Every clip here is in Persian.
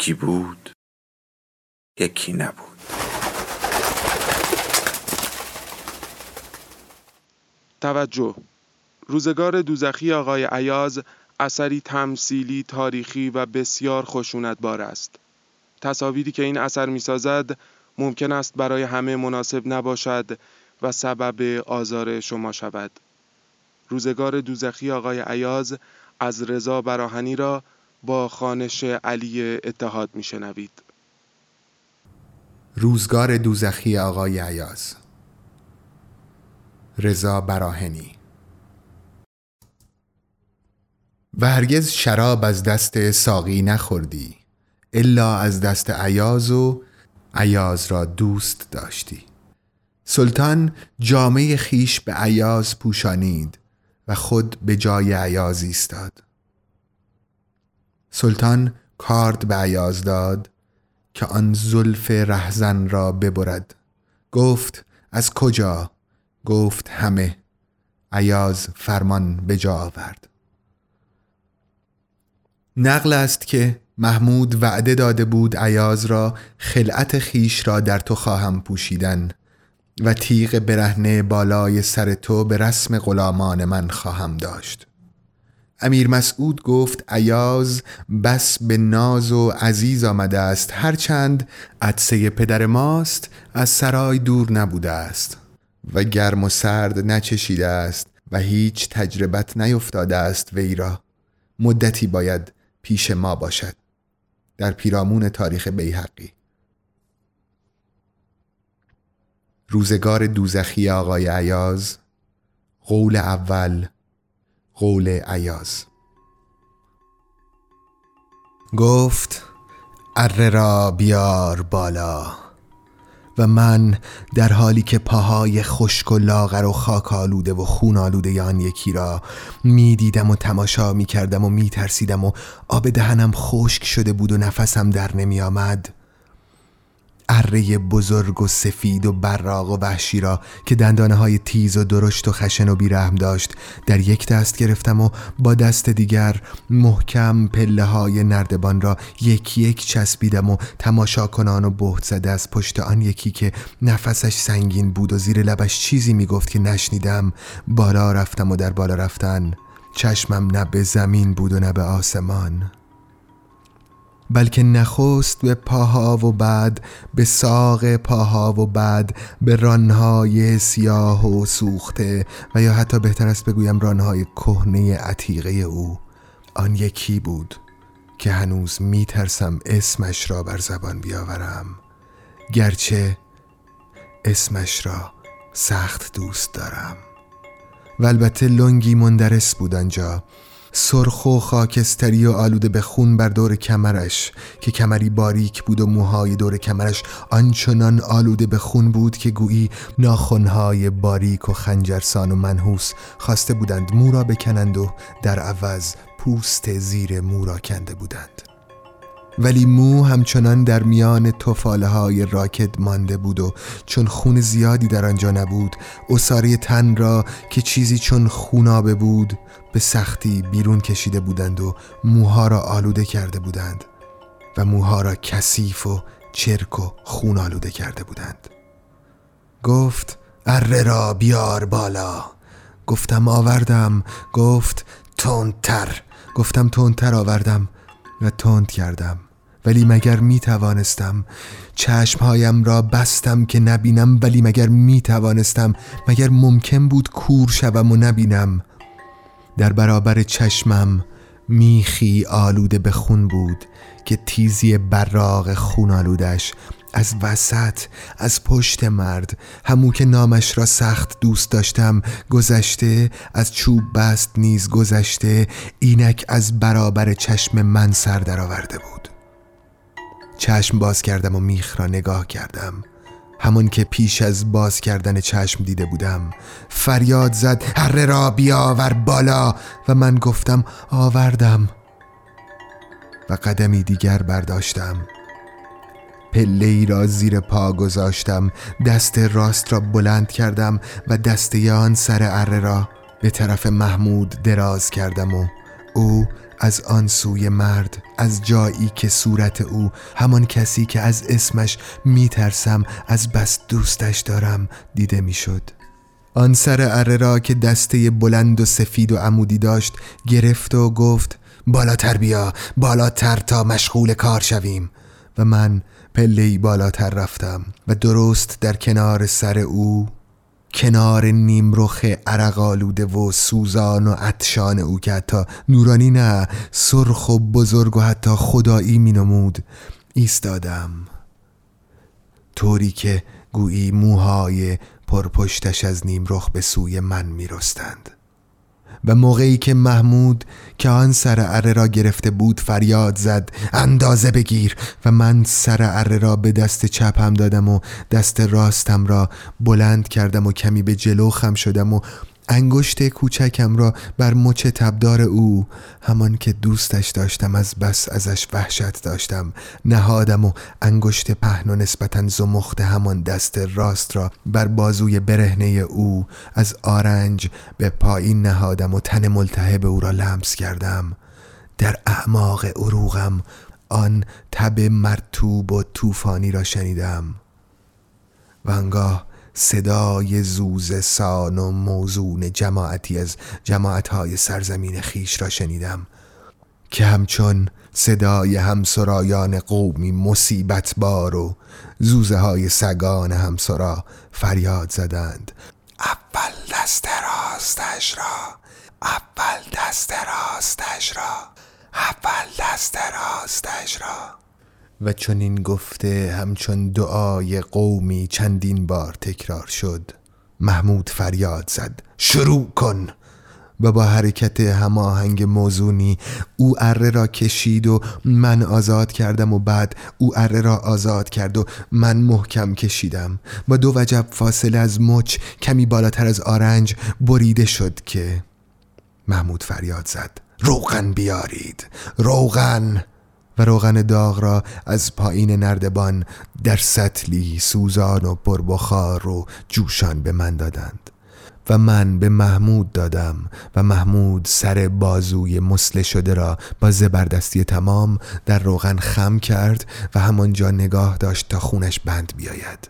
یکی بود یکی نبود. توجه. روزگار دوزخی آقای عیاز اثری تمثیلی تاریخی و بسیار خشونتبار است. تصاویری که این اثر می‌سازد ممکن است برای همه مناسب نباشد و سبب آزار شما شود. روزگار دوزخی آقای عیاز از رضا براهنی را با خانش علی اتحاد میشنوید. روزگار دوزخی آقای عیاز رضا براهنی. و هرگز شراب از دست ساقی نخوردی الا از دست عیاز و عیاز را دوست داشتی. سلطان جامعه خیش به عیاز پوشانید و خود به جای عیاز ایستاد. سلطان کارد به عیاز داد که آن زلف رهزن را ببرد. گفت از کجا؟ گفت همه. عیاز فرمان به جا آورد. نقل است که محمود وعده داده بود عیاز را خلعت خیش را در تو خواهم پوشیدن و تیغ برهنه بالای سر تو به رسم غلامان من خواهم داشت. امیر مسعود گفت عیاز بس به ناز و عزیز آمده است. هرچند عدسه پدر ماست از سرای دور نبوده است و گرم و سرد نچشیده است و هیچ تجربت نیفتاده است وی را. مدتی باید پیش ما باشد. در پیرامون تاریخ بیحقی. روزگار دوزخی آقای عیاز قول اول قول عیاز گفت اره را بیار بالا و من در حالی که پاهای خشک و لاغر و خاک آلوده و خون آلوده آن یکی را می دیدم و تماشا می کردم و می ترسیدم و آب دهنم خشک شده بود و نفسم در نمی آمد اره بزرگ و سفید و براق و وحشی را که دندانه های تیز و درشت و خشن و بیرحم داشت در یک دست گرفتم و با دست دیگر محکم پله های نردبان را یکی یک چسبیدم و تماشا کنان و بهت زده از پشت آن یکی که نفسش سنگین بود و زیر لبش چیزی می‌گفت که نشنیدم بالا رفتم و در بالا رفتن. چشمم نه به زمین بود و نه به آسمان. بلکه نخست به پاها و بعد به ساق پاها و بعد به رانهای سیاه و سوخته و یا حتی بهتر است بگویم رانهای کهنه عتیقه او. آن یکی بود که هنوز می ترسم اسمش را بر زبان بیاورم. گرچه اسمش را سخت دوست دارم. و البته لنگی مندرس بود آنجا. سرخ و خاکستری و آلوده به خون بر دور کمرش که کمری باریک بود و موهای دور کمرش آنچنان آلوده به خون بود که گویی ناخونهای باریک و خنجرسان و منحوس خواسته بودند مو را بکنند و در عوض پوست زیر مو را کنده بودند. ولی مو همچنان در میان توفاله های راکت مانده بود و چون خون زیادی در آنجا نبود اصاره تن را که چیزی چون خونابه بود به سختی بیرون کشیده بودند و موها را آلوده کرده بودند و موها را کثیف و چرک و خون آلوده کرده بودند. گفت اره را بیار بالا. گفتم آوردم. گفت تندتر. گفتم تندتر آوردم. و تند کردم. ولی مگر می توانستم؟ چشمهایم را بستم که نبینم ولی مگر می توانستم؟ مگر ممکن بود کور شوم و نبینم؟ در برابر چشمم میخی آلوده به خون بود که تیزی براغ خون آلودش از وسط از پشت مرد. همو که نامش را سخت دوست داشتم گذشته از چوب بست نیز گذشته اینک از برابر چشم من سر درآورده بود. چشم باز کردم و میخ را نگاه کردم. همون که پیش از باز کردن چشم دیده بودم. فریاد زد هر را بیاور بالا. و من گفتم آوردم. و قدمی دیگر برداشتم. پله ای را زیر پا گذاشتم دست راست را بلند کردم و دسته آن سر اره را به طرف محمود دراز کردم و او از آن سوی مرد از جایی که صورت او همان کسی که از اسمش میترسم از بس دوستش دارم دیده می‌شد. آن سر اره را که دسته بلند و سفید و عمودی داشت گرفت و گفت بالاتر بیا بالاتر تا مشغول کار شویم و من پله بالاتر رفتم و درست در کنار سر او کنار نیمرخ عرقالوده و سوزان و عطشان او که حتی نورانی نه سرخ و بزرگ و حتی خدایی می نمود ایستادم طوری که گویی موهای پرپشتش از نیمرخ به سوی من می رستند. و موقعی که محمود که آن سر اره را گرفته بود فریاد زد اندازه بگیر. و من سر اره را به دست چپم دادم و دست راستم را بلند کردم و کمی به جلو خم شدم و انگشت کوچکم را بر مچ تبدار او همان که دوستش داشتم از بس ازش وحشت داشتم. نهادم و انگشت پهن و نسبتا زمخت همان دست راست را بر بازوی برهنه او از آرنج به پایین نهادم و تن ملتهب او را لمس کردم. در اعماق عروغم آن تب مرتوب و طوفانی را شنیدم. و انگاه صدای زوز سان و موزون جماعتی از جماعتهای سرزمین خیش را شنیدم که همچون صدای همسرایان قومی مصیبت بار و زوزه های سگان همسرا فریاد زدند. اول دست راستش را اول دست راستش را اول دست راستش را. و چون این گفته همچون دعای قومی چندین بار تکرار شد. محمود فریاد زد شروع کن! و با حرکت هماهنگ موزونی او اره را کشید و من آزاد کردم و بعد او اره را آزاد کرد و من محکم کشیدم. با دو وجب فاصله از مچ کمی بالاتر از آرنج بریده شد که محمود فریاد زد روغن بیارید روغن! و روغن داغ را از پایین نردبان در سطلی سوزان و پربخار و جوشان به من دادند. و من به محمود دادم و محمود سر بازوی مسله شده را با زبردستی تمام در روغن خم کرد و همانجا نگاه داشت تا خونش بند بیاید.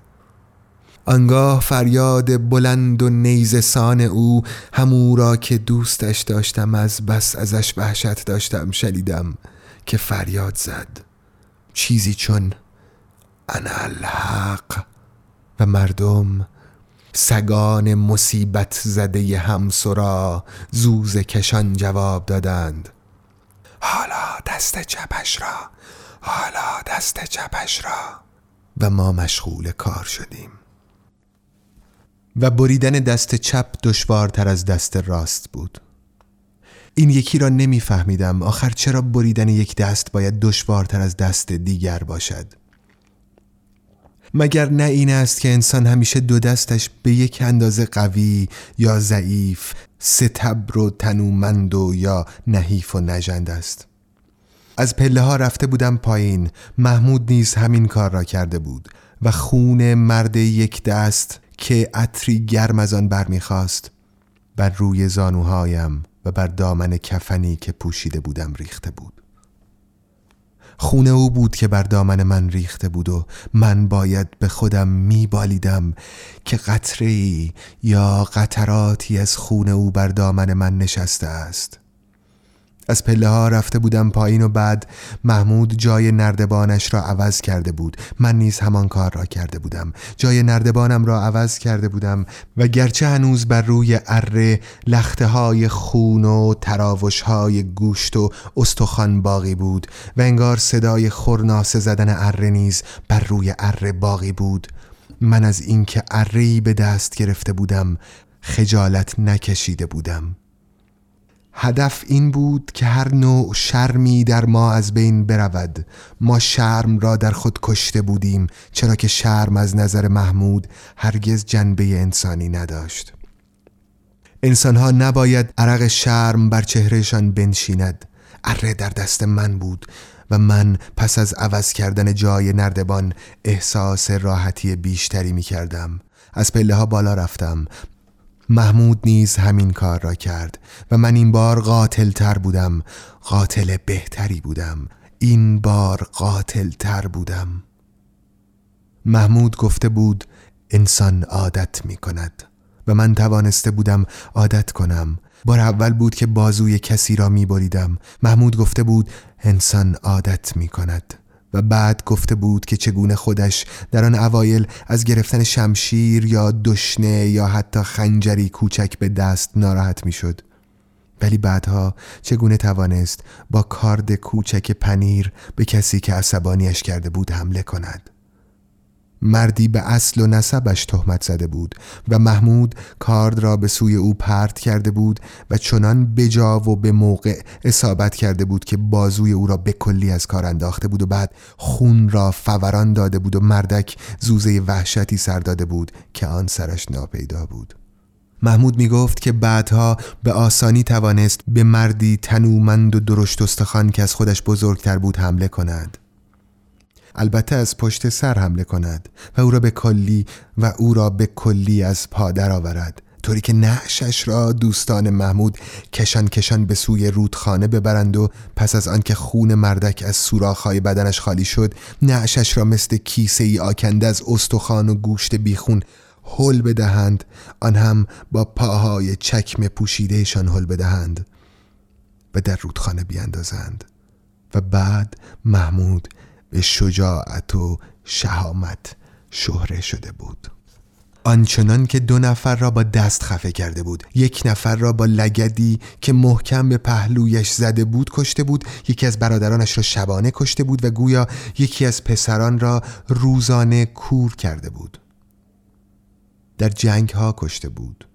آنگاه فریاد بلند و نیزسان او همو را که دوستش داشتم از بس ازش وحشت داشتم شنیدم. که فریاد زد. چیزی چون انا الحق و مردم سگان مصیبت زده همسرا زوز کشان جواب دادند. حالا دست چپش را حالا دست چپش را. و ما مشغول کار شدیم. و بریدن دست چپ دشوارتر از دست راست بود. این یکی را نمیفهمیدم. آخر چرا بریدن یک دست باید دشوارتر از دست دیگر باشد؟ مگر نه این است که انسان همیشه دو دستش به یک اندازه قوی یا ضعیف ستبر و تنومند و یا نحیف و نژند است؟ از پله ها رفته بودم پایین. محمود نیز همین کار را کرده بود و خون مرد یک دست که عطری گرم از آن برمیخواست بر روی زانوهایم و بر دامن کفنی که پوشیده بودم ریخته بود. خونه او بود که بر دامن من ریخته بود و من باید به خودم میبالیدم که قطره یا قطراتی از خونه او بر دامن من نشسته است. از پله ها رفته بودم پایین و بعد محمود جای نردبانش را عوض کرده بود. من نیز همان کار را کرده بودم. جای نردبانم را عوض کرده بودم و گرچه هنوز بر روی اره لخته های خون و تراوش های گوشت و استخوان باقی بود و انگار صدای خورناسه زدن اره نیز بر روی اره باقی بود. من از اینکه اره به دست گرفته بودم خجالت نکشیده بودم. هدف این بود که هر نوع شرمی در ما از بین برود. ما شرم را در خود کشته بودیم چرا که شرم از نظر محمود هرگز جنبه انسانی نداشت. انسانها نباید عرق شرم بر چهرهشان بنشیند. اره در دست من بود و من پس از عوض کردن جای نردبان احساس راحتی بیشتری می کردم از پله ها بالا رفتم. محمود نیز همین کار را کرد و من این بار قاتل تر بودم قاتل بهتری بودم این بار قاتل تر بودم. محمود گفته بود انسان عادت می کند و من توانسته بودم عادت کنم. بار اول بود که بازوی کسی را می بریدم محمود گفته بود انسان عادت می کند و بعد گفته بود که چگونه خودش در آن اوایل از گرفتن شمشیر یا دشنه یا حتی خنجری کوچک به دست ناراحت می‌شد. ولی بعدها چگونه توانست با کارد کوچک پنیر به کسی که عصبانیش کرده بود حمله کند مردی به اصل و نسبش تهمت زده بود و محمود کارد را به سوی او پرت کرده بود و چنان بجا و به موقع اصابت کرده بود که بازوی او را به کلی از کار انداخته بود و بعد خون را فوران داده بود و مردک زوزه وحشتی سر داده بود که آن سرش ناپیدا بود. محمود می گفت که بعدها به آسانی توانست به مردی تنومند و درشت استخوان که از خودش بزرگتر بود حمله کند. البته از پشت سر حمله کند و او را به کلی و او را به کلی از پا آورد طوری که نعشش را دوستان محمود کشان کشان به سوی رودخانه ببرند و پس از آنکه خون مردک از سوراخ‌های بدنش خالی شد نعشش را مثل کیسه ای آکنده از استخوان و گوشت بیخون هل بدهند. آن هم با پاهای چکم پوشیدهشان هل بدهند. و در رودخانه بیاندازند و بعد محمود به شجاعت و شهامت شهره شده بود. آنچنان که دو نفر را با دست خفه کرده بود. یک نفر را با لگدی که محکم به پهلویش زده بود کشته بود. یکی از برادرانش را شبانه کشته بود و گویا یکی از پسران را روزانه کور کرده بود. در جنگ ها کشته بود.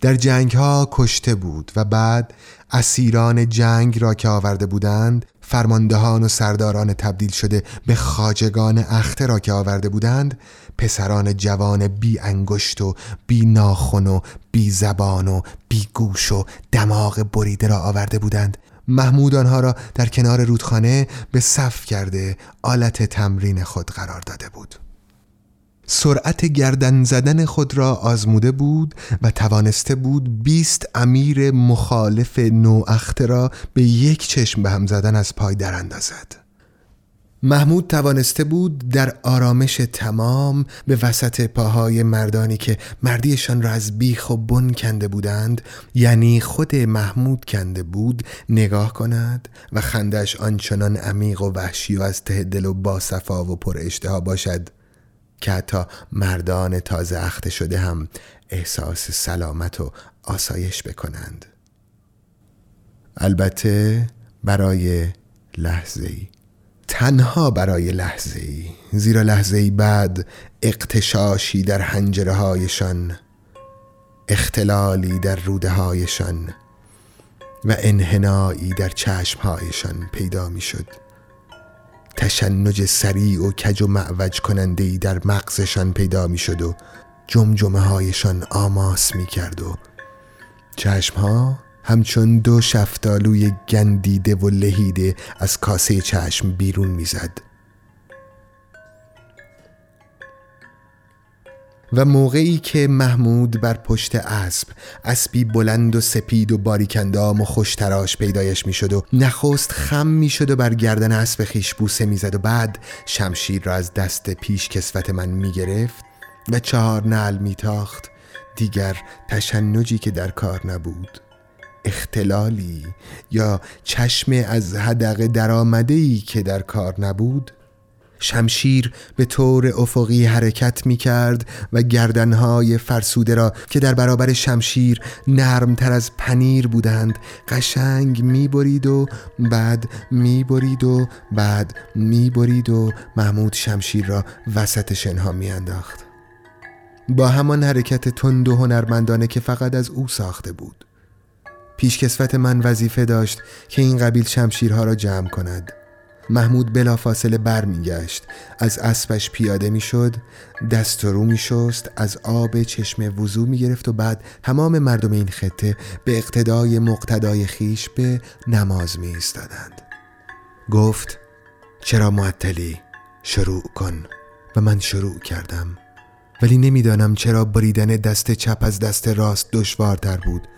در جنگ ها کشته بود و بعد اسیران جنگ را که آورده بودند فرماندهان و سرداران تبدیل شده به خاجگان اخته را که آورده بودند پسران جوان بی انگشت و بی ناخن و بی زبان و بی گوش و دماغ بریده را آورده بودند. محمود آنها را در کنار رودخانه به صف کرده آلت تمرین خود قرار داده بود. سرعت گردن زدن خود را آزموده بود و توانسته بود بیست امیر مخالف نواخته را به یک چشم به هم زدن از پای در اندازد. محمود توانسته بود در آرامش تمام به وسط پاهای مردانی که مردیشان را از بیخ و بن کنده بودند یعنی خود محمود کنده بود نگاه کند و خندش آنچنان عمیق و وحشی و از ته دل و باصفا و پر اشتها باشد. که حتی مردان تازه اخته شده هم احساس سلامت و آسایش بکنند. البته برای لحظه ای تنها برای لحظه ای زیرا لحظه ای بعد اقتشاشی در حنجره هایشان اختلالی در روده هایشان و انحنایی در چشم هایشان پیدا می شد تشنج سریع و کج و معوج کننده ای در مغزشان پیدا می شد و جمجمه هایشان آماس می کرد و چشم ها همچون دو شفتالوی گندیده و لهیده از کاسه چشم بیرون می‌زد. و موقعی که محمود بر پشت اسب اسبی بلند و سپید و باریکندام و خوشتراش پیدایش می‌شد و نخست خم می‌شد و بر گردن اسب خیش بوسه می‌زد و بعد شمشیر را از دست پیش کسوت من می‌گرفت و چهار نعل میتاخت. دیگر تشنجی که در کار نبود. اختلالی یا چشم از هدق درآمده که در کار نبود شمشیر به طور افقی حرکت می کرد و گردنهای فرسوده را که در برابر شمشیر نرمتر از پنیر بودند قشنگ می برید و بعد می برید و بعد می برید و محمود شمشیر را وسط شنها می انداخت. با همان حرکت تند و هنرمندانه که فقط از او ساخته بود پیشکسوت من وظیفه داشت که این قبیل شمشیرها را جمع کند محمود بلافاصله برمیگشت. از اسبش پیاده می‌شد دست و رو می شست از آب چشم وضو می گرفت و بعد تمام مردم این خطه به اقتدای مقتدای خیش به نماز می ایستادند گفت چرا معطلی شروع کن و من شروع کردم. ولی نمی‌دانم چرا بریدن دست چپ از دست راست دشوارتر بود.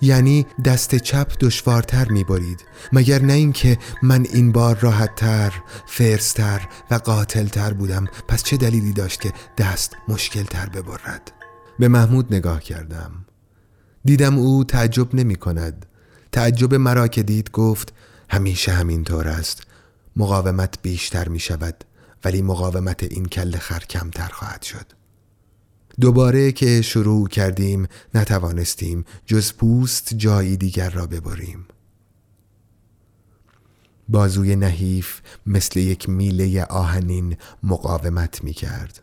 یعنی دست چپ دشوارتر می‌برید. مگر نه اینکه من این بار راحتتر فرستر و قاتلتر بودم. پس چه دلیلی داشت که دست مشکلتر ببرد؟ به محمود نگاه کردم. دیدم او تعجب نمی کند تعجب مرا که دید گفت همیشه همینطور است. مقاومت بیشتر می شود ولی مقاومت این کل خر کمتر خواهد شد. دوباره که شروع کردیم نتوانستیم جز پوست جایی دیگر را ببریم. بازوی نحیف مثل یک میله آهنین مقاومت می کرد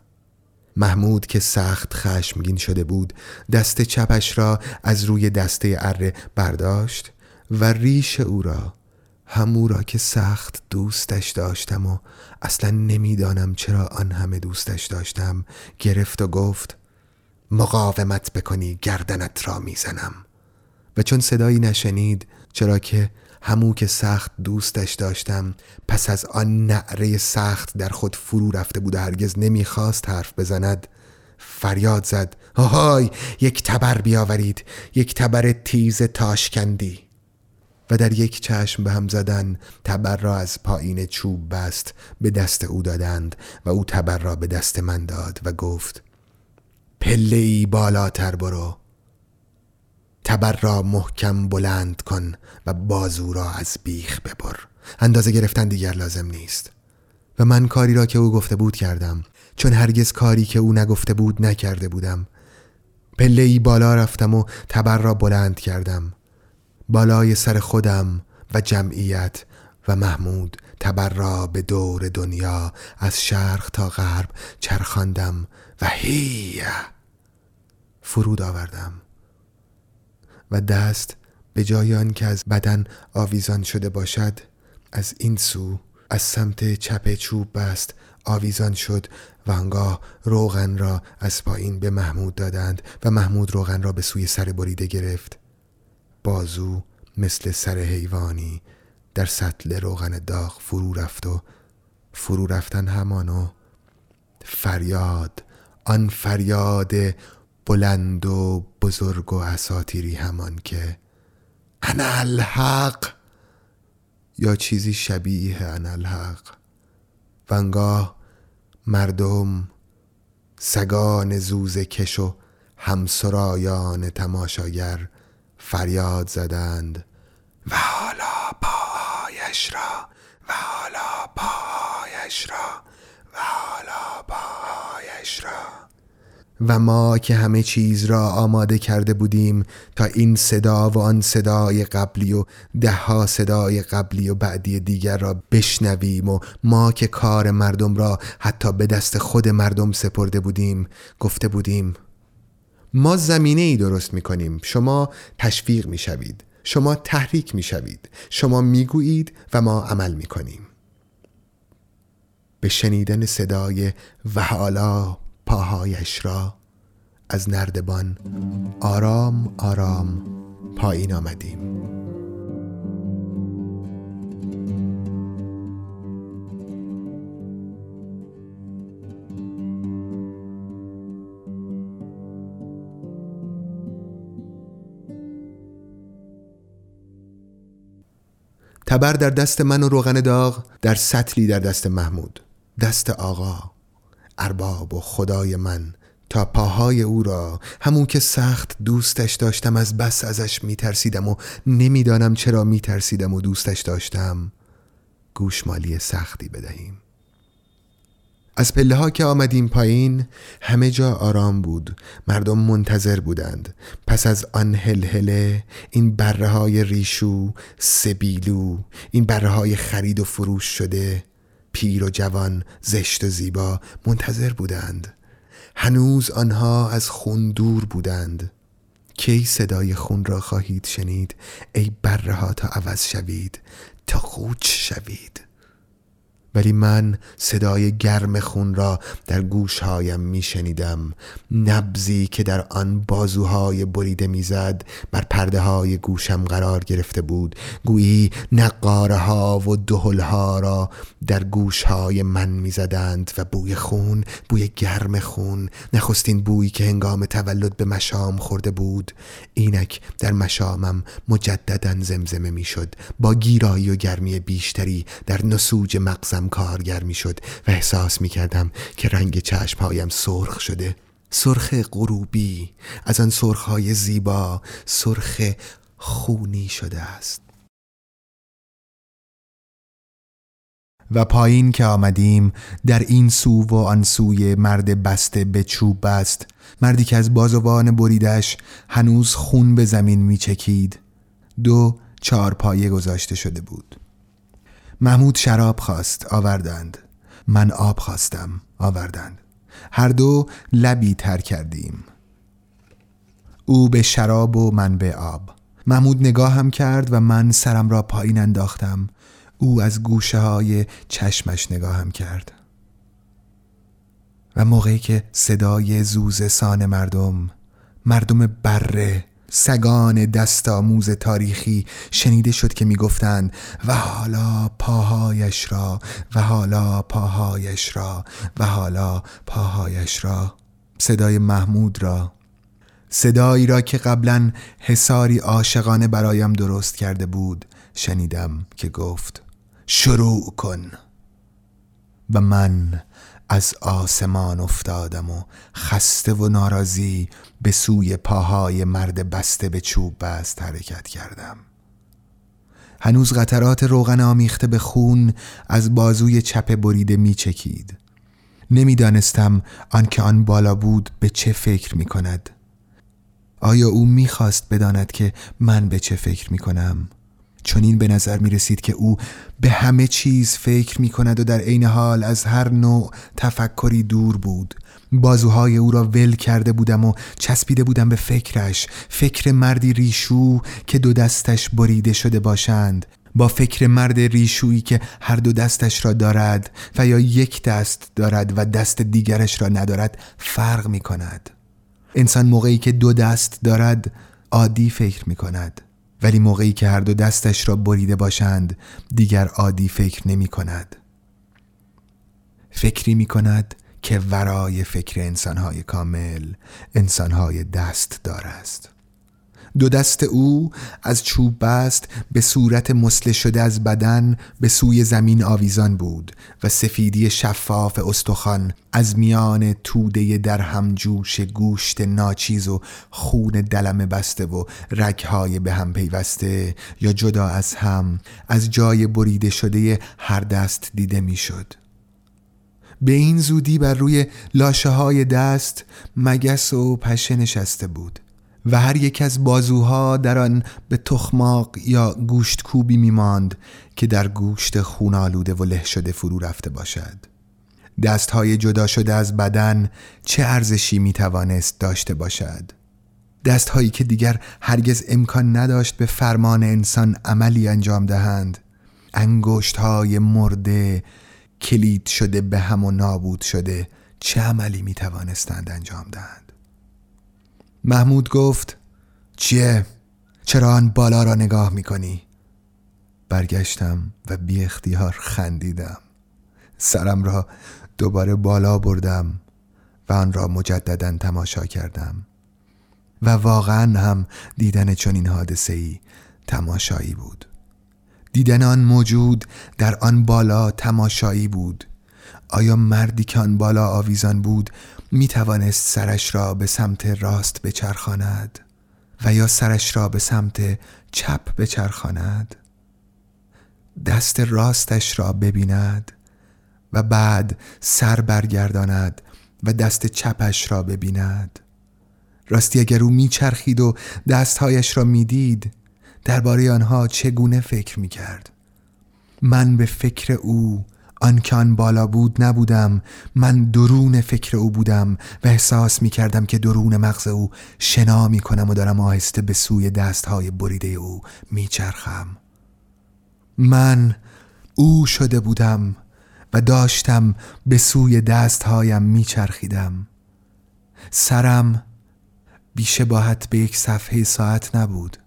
محمود که سخت خشمگین شده بود دست چپش را از روی دسته اره برداشت و ریش او را همو را که سخت دوستش داشتم و اصلا نمی‌دانم چرا آن همه دوستش داشتم گرفت و گفت مقاومت بکنی گردنت را می‌زنم. و چون صدایی نشنید چرا که همو که سخت دوستش داشتم پس از آن نعره سخت در خود فرو رفته بود و هرگز نمی‌خواست حرف بزند فریاد زد های یک تبر بیاورید یک تبر تیز تاشکندی. و در یک چشم به هم زدن تبر را از پایین چوب بست به دست او دادند و او تبر را به دست من داد و گفت پله ای بالاتر برو. تبر را محکم بلند کن و بازو را از بیخ ببر. اندازه گرفتن دیگر لازم نیست. و من کاری را که او گفته بود کردم. چون هرگز کاری که او نگفته بود نکرده بودم. پله بالا رفتم و تبر را بلند کردم. بالای سر خودم و جمعیت و محمود تبر را به دور دنیا از شرق تا غرب چرخاندم و هیه فرود آوردم و دست به جای آن که از بدن آویزان شده باشد از این سو از سمت چپ چوب بست آویزان شد و انگاه روغن را از پایین به محمود دادند و محمود روغن را به سوی سر بریده گرفت. بازو مثل سر حیوانی در سطل روغن داغ فرو رفت و فرو رفتن همانو فریاد آن فریاد بلند و بزرگ و اساتیری همان که انا الحق یا چیزی شبیه انا الحق مردم سگان زوز کش و همسرایان تماشاگر فریاد زدند و حالا پایش را و حالا پایش را و حالا پایش را و ما که همه چیز را آماده کرده بودیم تا این صدا و آن صدای قبلی و دهها صدای قبلی و بعدی دیگر را بشنویم و ما که کار مردم را حتی به دست خود مردم سپرده بودیم گفته بودیم ما زمینه ای درست می کنیم شما تشویق می شوید شما تحریک می شوید شما می گویید و ما عمل می کنیم به شنیدن صدای و حالا پاهایش را از نردبان آرام آرام پایین آمدیم. تبر در دست من و روغن داغ در سطلی در دست محمود. دست آقا ارباب و خدای من تا پاهای او را همون که سخت دوستش داشتم از بس ازش میترسیدم و نمی‌دانم چرا میترسیدم و دوستش داشتم. گوشمالی سختی بدهیم. از پله ها که آمدیم پایین همه جا آرام بود. مردم منتظر بودند. پس از آن هلهله این بره های ریشو سبیلو این بره های خرید و فروش شده پیر و جوان زشت و زیبا منتظر بودند. هنوز آنها از خون دور بودند. کی صدای خون را خواهید شنید؟ ای بره ها تا عوض شوید تا خوچ شوید. ولی من صدای گرم خون را در گوشهایم می شنیدم نبزی که در آن بازوهای بریده می‌زد بر پرده های گوشم قرار گرفته بود. گویی نقاره ها و دهل ها را در گوشهای من می‌زدند و بوی خون بوی گرم خون نخستین بویی که هنگام تولد به مشام خورده بود. اینک در مشامم مجددا زمزمه می‌شد. با گیرایی و گرمی بیشتری در نسوج مغزم کارگر می شد و احساس می کردم که رنگ چشمهایم سرخ شده. سرخ غروبی از آن سرخهای زیبا سرخ خونی شده است. و پایین که آمدیم در این سو و آن سوی مرد بسته به چوب بست مردی که از بازوان بریدش هنوز خون به زمین می چکید دو چهار پایه گذاشته شده بود. محمود شراب خواست آوردند. من آب خواستم آوردند. هر دو لبی تر کردیم. او به شراب و من به آب. محمود نگاهم کرد و من سرم را پایین انداختم. او از گوشه های چشمش نگاهم کرد. و موقعی که صدای زوز سان مردم مردم بره سگان دست آموز تاریخی شنیده شد که می‌گفتند و حالا پاهایش را و حالا پاهایش را و حالا پاهایش را. صدای محمود را. صدایی را که قبلا حساری عاشقانه برایم درست کرده بود شنیدم که گفت شروع کن. و من از آسمان افتادم و خسته و ناراضی به سوی پاهای مرد بسته به چوب بست حرکت کردم. هنوز قطرات روغن آمیخته به خون از بازوی چپ بریده می چکید. نمی‌دانستم آنکه آن بالا بود به چه فکر می کند. آیا او می‌خواست بداند که من به چه فکر می کنم؟ چون این به نظر می رسید که او به همه چیز فکر می کند و در عین حال از هر نوع تفکری دور بود. بازوهای او را ول کرده بودم و چسبیده بودم به فکرش. فکر مردی ریشو که دو دستش بریده شده باشند. با فکر مرد ریشویی که هر دو دستش را دارد و یا یک دست دارد و دست دیگرش را ندارد فرق می کند انسان موقعی که دو دست دارد عادی فکر می کند ولی موقعی که هر دو دستش را بریده باشند دیگر عادی فکر نمی کند. فکری می کند که ورای فکر انسانهای کامل انسانهای دست دار است. دو دست او از چوب بست به صورت مسله شده از بدن به سوی زمین آویزان بود و سفیدی شفاف استخوان از میان توده در همجوش گوشت ناچیز و خون دلم بسته و رگهای به هم پیوسته یا جدا از هم از جای بریده شده هر دست دیده می‌شد. به این زودی بر روی لاشه های دست مگس و پشه نشسته بود و هر یک از بازوها در آن به تخماق یا گوشت کوبی میماند که در گوشت خون آلوده و له شده فرو رفته باشد. دستهای جدا شده از بدن چه ارزشی می توانست داشته باشد؟ دستهایی که دیگر هرگز امکان نداشت به فرمان انسان عملی انجام دهند. انگشت های مرده کلید شده به هم و نابود شده چه عملی می توانستند انجام دهند؟ محمود گفت چیه؟ چرا آن بالا را نگاه می کنی؟ برگشتم و بی اختیار خندیدم سرم را دوباره بالا بردم و آن را مجددا تماشا کردم و واقعا هم دیدن چنین حادثه ای تماشایی بود دیدن آن موجود در آن بالا تماشایی بود آیا مردی که آن بالا آویزان بود می توانست سرش را به سمت راست بچرخاند و یا سرش را به سمت چپ بچرخاند. دست راستش را ببیند و بعد سر برگرداند و دست چپش را ببیند. راستی اگر او میچرخید و دستهایش را می‌دید درباره آنها چگونه فکر می‌کرد؟ من به فکر او آنکه آن بالا بود نبودم من درون فکر او بودم و احساس می کردم که درون مغز او شنا می کنم و دارم آهسته به سوی دستهای بریده او می چرخم. من او شده بودم و داشتم به سوی دستهایم می چرخیدم. سرم بیشباهت به یک صفحه ساعت نبود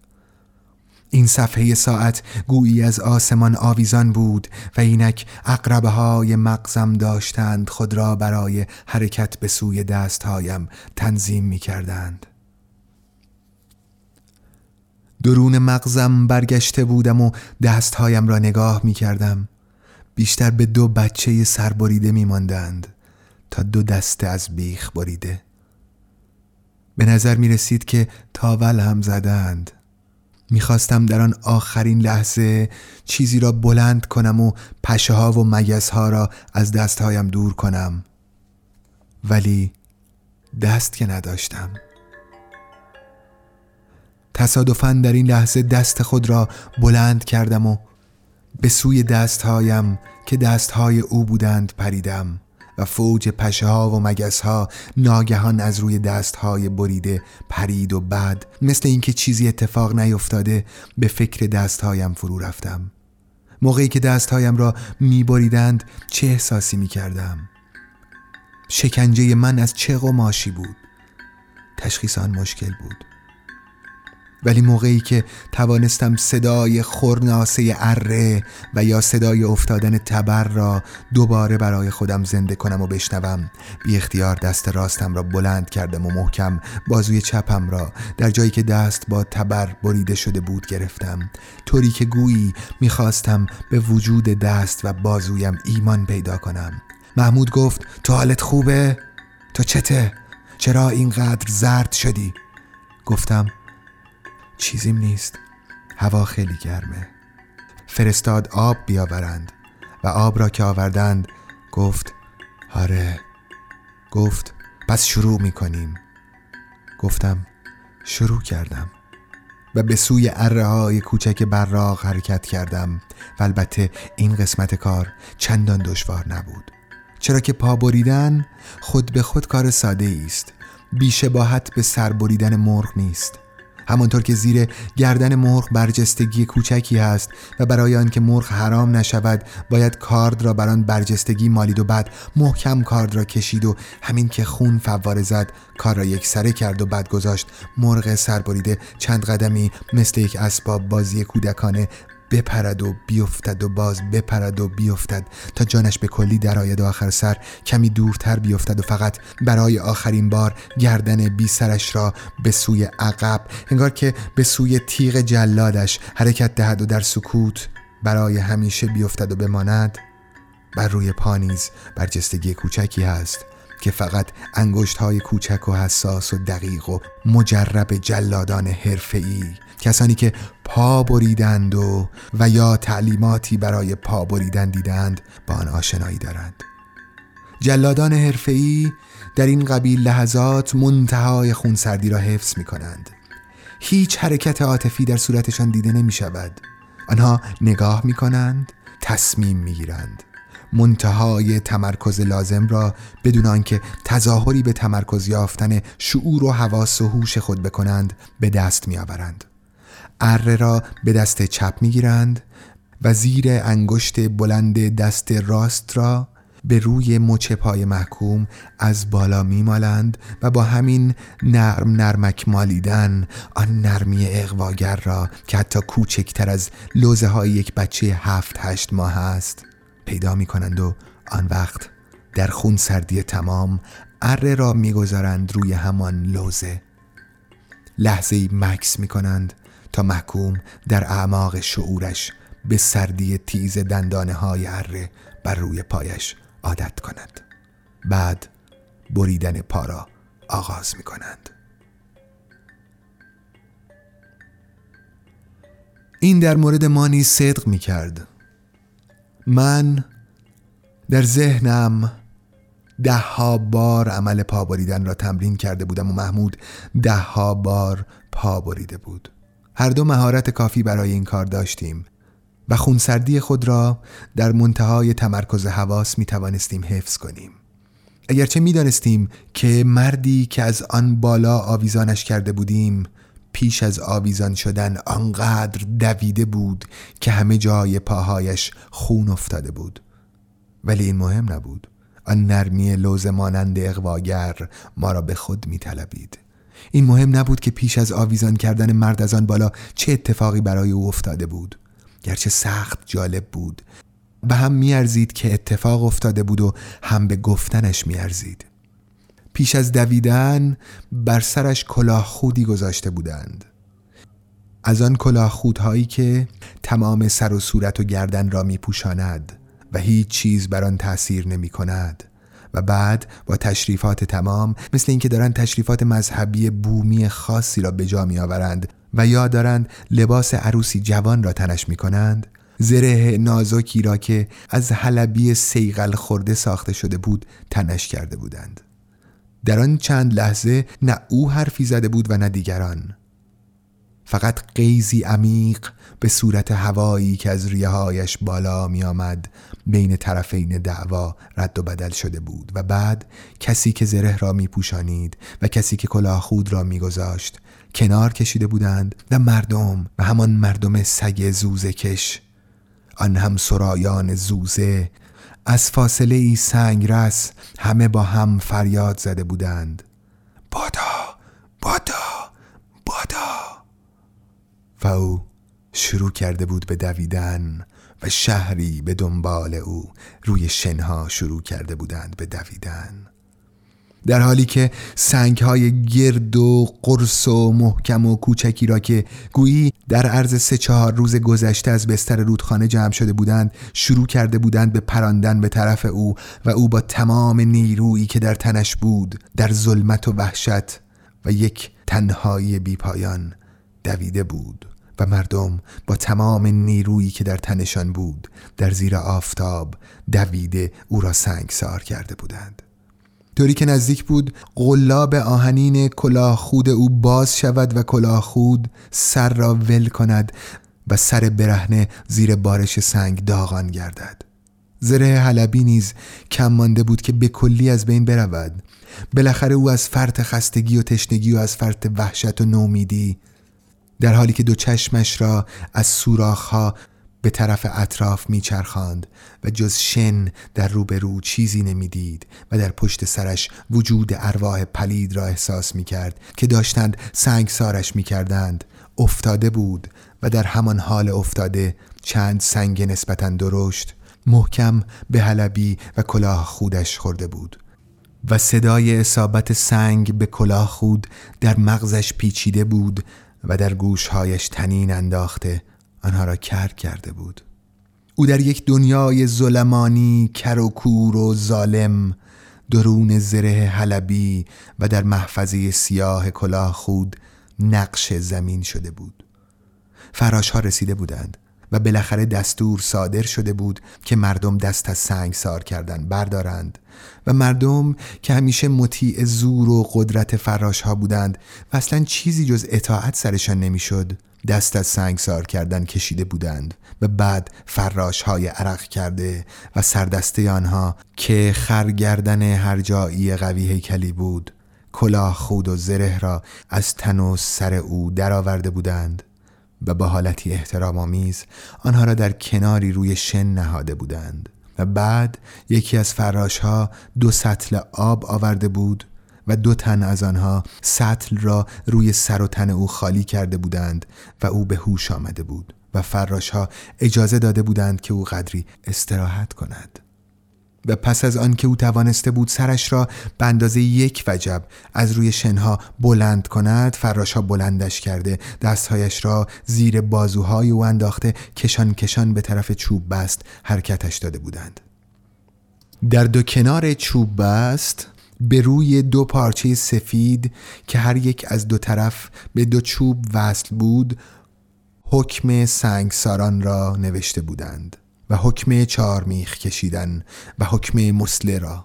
این صفحه ساعت گویی از آسمان آویزان بود و اینک اقربه های مغزم داشتند خود را برای حرکت به سوی دستهایم تنظیم می کردند. درون مغزم برگشته بودم و دستهایم را نگاه می کردم. بیشتر به دو بچه سربریده می ماندند تا دو دسته از بیخ بریده. به نظر می رسید که تاول هم زدند. می‌خواستم در آن آخرین لحظه چیزی را بلند کنم و پشه ها و مگس ها را از دستهایم دور کنم. ولی دست که نداشتم. تصادفاً در این لحظه دست خود را بلند کردم و به سوی دستهایم که دستهای او بودند پریدم. و فوج پشه ها و مگس ها ناگهان از روی دست های بریده پرید و بعد مثل اینکه چیزی اتفاق نیفتاده به فکر دست هایم فرو رفتم. موقعی که دست هایم را می بریدند چه احساسی می کردم شکنجه من از چه قماشی بود؟ تشخیص آن مشکل بود. ولی موقعی که توانستم صدای خورناسه اره و یا صدای افتادن تبر را دوباره برای خودم زنده کنم و بشنوم بی اختیار دست راستم را بلند کردم و محکم بازوی چپم را در جایی که دست با تبر بریده شده بود گرفتم طوری که گویی می‌خواستم به وجود دست و بازویم ایمان پیدا کنم محمود گفت تو حالت خوبه؟ تو چته؟ چرا اینقدر زرد شدی؟ گفتم چیزیم نیست. هوا خیلی گرمه. فرستاد آب بیاورند و آب را که آوردند گفت آره. گفت پس شروع می‌کنیم. گفتم شروع کردم. و به سوی اره های کوچک براغ حرکت کردم و البته این قسمت کار چندان دشوار نبود. چرا که پا بریدن خود به خود کار ساده است. بیشباهت به سر بریدن مرغ نیست. همانطور که زیر گردن مرغ برجستگی کوچکی هست و برای آنکه مرغ حرام نشود باید کارد را بر آن برجستگی مالید و بعد محکم کارد را کشید و همین که خون فواره زد کار را یک سره کرد و بعد گذاشت مرغ سربریده چند قدمی مثل یک اسباب بازی کودکانه بپرد و بیفتد و باز بپرد و بیفتد تا جانش به کلی درآید و آخر سر کمی دورتر بیفتد و فقط برای آخرین بار گردن بی سرش را به سوی عقب انگار که به سوی تیغ جلادش حرکت دهد و در سکوت برای همیشه بیفتد و بماند. بر روی پانیز برجستگی کوچکی هست که فقط انگشت های کوچک و حساس و دقیق و مجرب جلادان حرفه‌ای کسانی که پا بریدند و و یا تعلیماتی برای پا بریدن دیدند با آن آشنایی دارند. جلادان حرفه‌ای در این قبیل لحظات منتهای خونسردی را حفظ می کنند هیچ حرکت عاطفی در صورتشان دیده نمی شود آنها نگاه می کنند تصمیم می گیرند منتهای تمرکز لازم را بدون آنکه تظاهری به تمرکز یافتن شعور و حواس و هوش خود بکنند به دست می آورند اره را به دست چپ می گیرند و زیر انگشت بلند دست راست را به روی مچ پای محکوم از بالا میمالند و با همین نرم نرمک مالیدن آن نرمی اقواگر را که حتی کوچکتر از لوزه های یک بچه هفت هشت ماه است پیدا می کنند و آن وقت در خون سردی تمام اره را می‌گذارند روی همان لوزه. لحظه مکس می کنند تا محکوم در اعماق شعورش به سردی تیز دندانه های اره بر روی پایش عادت کند. بعد بریدن پا را آغاز می کنند. این در مورد ما نیز صدق می کرد من در ذهنم ده ها بار عمل پا بریدن را تمرین کرده بودم و محمود ده ها بار پا بریده بود. هر دو مهارت کافی برای این کار داشتیم و خونسردی خود را در منتهای تمرکز حواس می توانستیم حفظ کنیم. اگرچه می دانستیم که مردی که از آن بالا آویزانش کرده بودیم پیش از آویزان شدن آنقدر دویده بود که همه جای پاهایش خون افتاده بود. ولی این مهم نبود. آن نرمی لوز مانند اقواگر ما را به خود می طلبید. این مهم نبود که پیش از آویزان کردن مرد از آن بالا چه اتفاقی برای او افتاده بود. گرچه سخت جالب بود. به هم میارزید که اتفاق افتاده بود و هم به گفتنش میارزید. پیش از دویدن بر سرش کلاه خودی گذاشته بودند. از آن کلاه خودهایی که تمام سر و صورت و گردن را میپوشاند و هیچ چیز بر آن تأثیر نمی کند و بعد با تشریفات تمام مثل اینکه دارند تشریفات مذهبی بومی خاصی را به جا می آورند و یا دارند لباس عروسی جوان را تنش می کنند زره نازکی را که از حلبی سیغل خورده ساخته شده بود تنش کرده بودند. در آن چند لحظه نه او حرفی زده بود و نه دیگران. فقط قیزی عمیق به صورت هوایی که از ریه هایش بالا می آمد بین طرفین دعوا رد و بدل شده بود و بعد کسی که زره را می پوشانید و کسی که کلاه خود را می گذاشت کنار کشیده بودند و مردم و همان مردم سگ زوزه کش آن هم سرایان زوزه. از فاصله ای سنگ رس همه با هم فریاد زده بودند. بادا بادا بادا! و او شروع کرده بود به دویدن و شهری به دنبال او روی شنها شروع کرده بودند به دویدن. در حالی که سنگ های گرد و قرص و محکم و کوچکی را که گویی در عرض سه چهار روز گذشته از بستر رودخانه جمع شده بودند شروع کرده بودند به پراندن به طرف او و او با تمام نیرویی که در تنش بود در ظلمت و وحشت و یک تنهایی بیپایان دویده بود و مردم با تمام نیرویی که در تنشان بود در زیر آفتاب دویده او را سنگسار کرده بودند. طوری که نزدیک بود قلاب آهنین کلاه خود او باز شود و کلاه خود سر را ول کند و سر برهنه زیر بارش سنگ داغان گردد. زره حلبی نیز کم مانده بود که به کلی از بین برود. بالاخره او از فرط خستگی و تشنگی و از فرط وحشت و نومیدی در حالی که دو چشمش را از سوراخها به طرف اطراف میچرخاند و جز شن در روبرو چیزی نمی‌دید و در پشت سرش وجود ارواح پلید را احساس می‌کرد که داشتند سنگ سارش می‌کردند افتاده بود و در همان حال افتاده چند سنگ نسبتا درشت محکم به حلبی و کلاه خودش خورده بود و صدای اصابت سنگ به کلاه خود در مغزش پیچیده بود و در گوشهایش تنین انداخته آنها را کر کرده بود. او در یک دنیای ظلمانی کر و کور و ظالم درون زره حلبی و در محفظه سیاه کلاه خود نقش زمین شده بود. فراش ها رسیده بودند. و بالاخره دستور صادر شده بود که مردم دست از سنگ سار کردن بردارند و مردم که همیشه مطیع زور و قدرت فراش ها بودند و اصلا چیزی جز اطاعت سرشان نمی‌شد دست از سنگ سار کردن کشیده بودند و بعد فراش های عرق کرده و سردسته آنها که خرگردن هر جایی قوی هیکلی بود کلاه خود و زره را از تن و سر او درآورده بودند. و با حالتی احترام آمیز آنها را در کناری روی شن نهاده بودند و بعد یکی از فراش ها دو سطل آب آورده بود و دو تن از آنها سطل را روی سر و تن او خالی کرده بودند و او به هوش آمده بود و فراش ها اجازه داده بودند که او قدری استراحت کند. و پس از آن که او توانسته بود سرش را به اندازه یک وجب از روی شنها بلند کند فراشها بلندش کرده دستهایش را زیر بازوهای او انداخته کشان کشان به طرف چوب بست حرکتش داده بودند. در دو کنار چوب بست به روی دو پارچه سفید که هر یک از دو طرف به دو چوب وصل بود حکم سنگساران را نوشته بودند. و حکم چارمیخ کشیدن و حکم مسله را.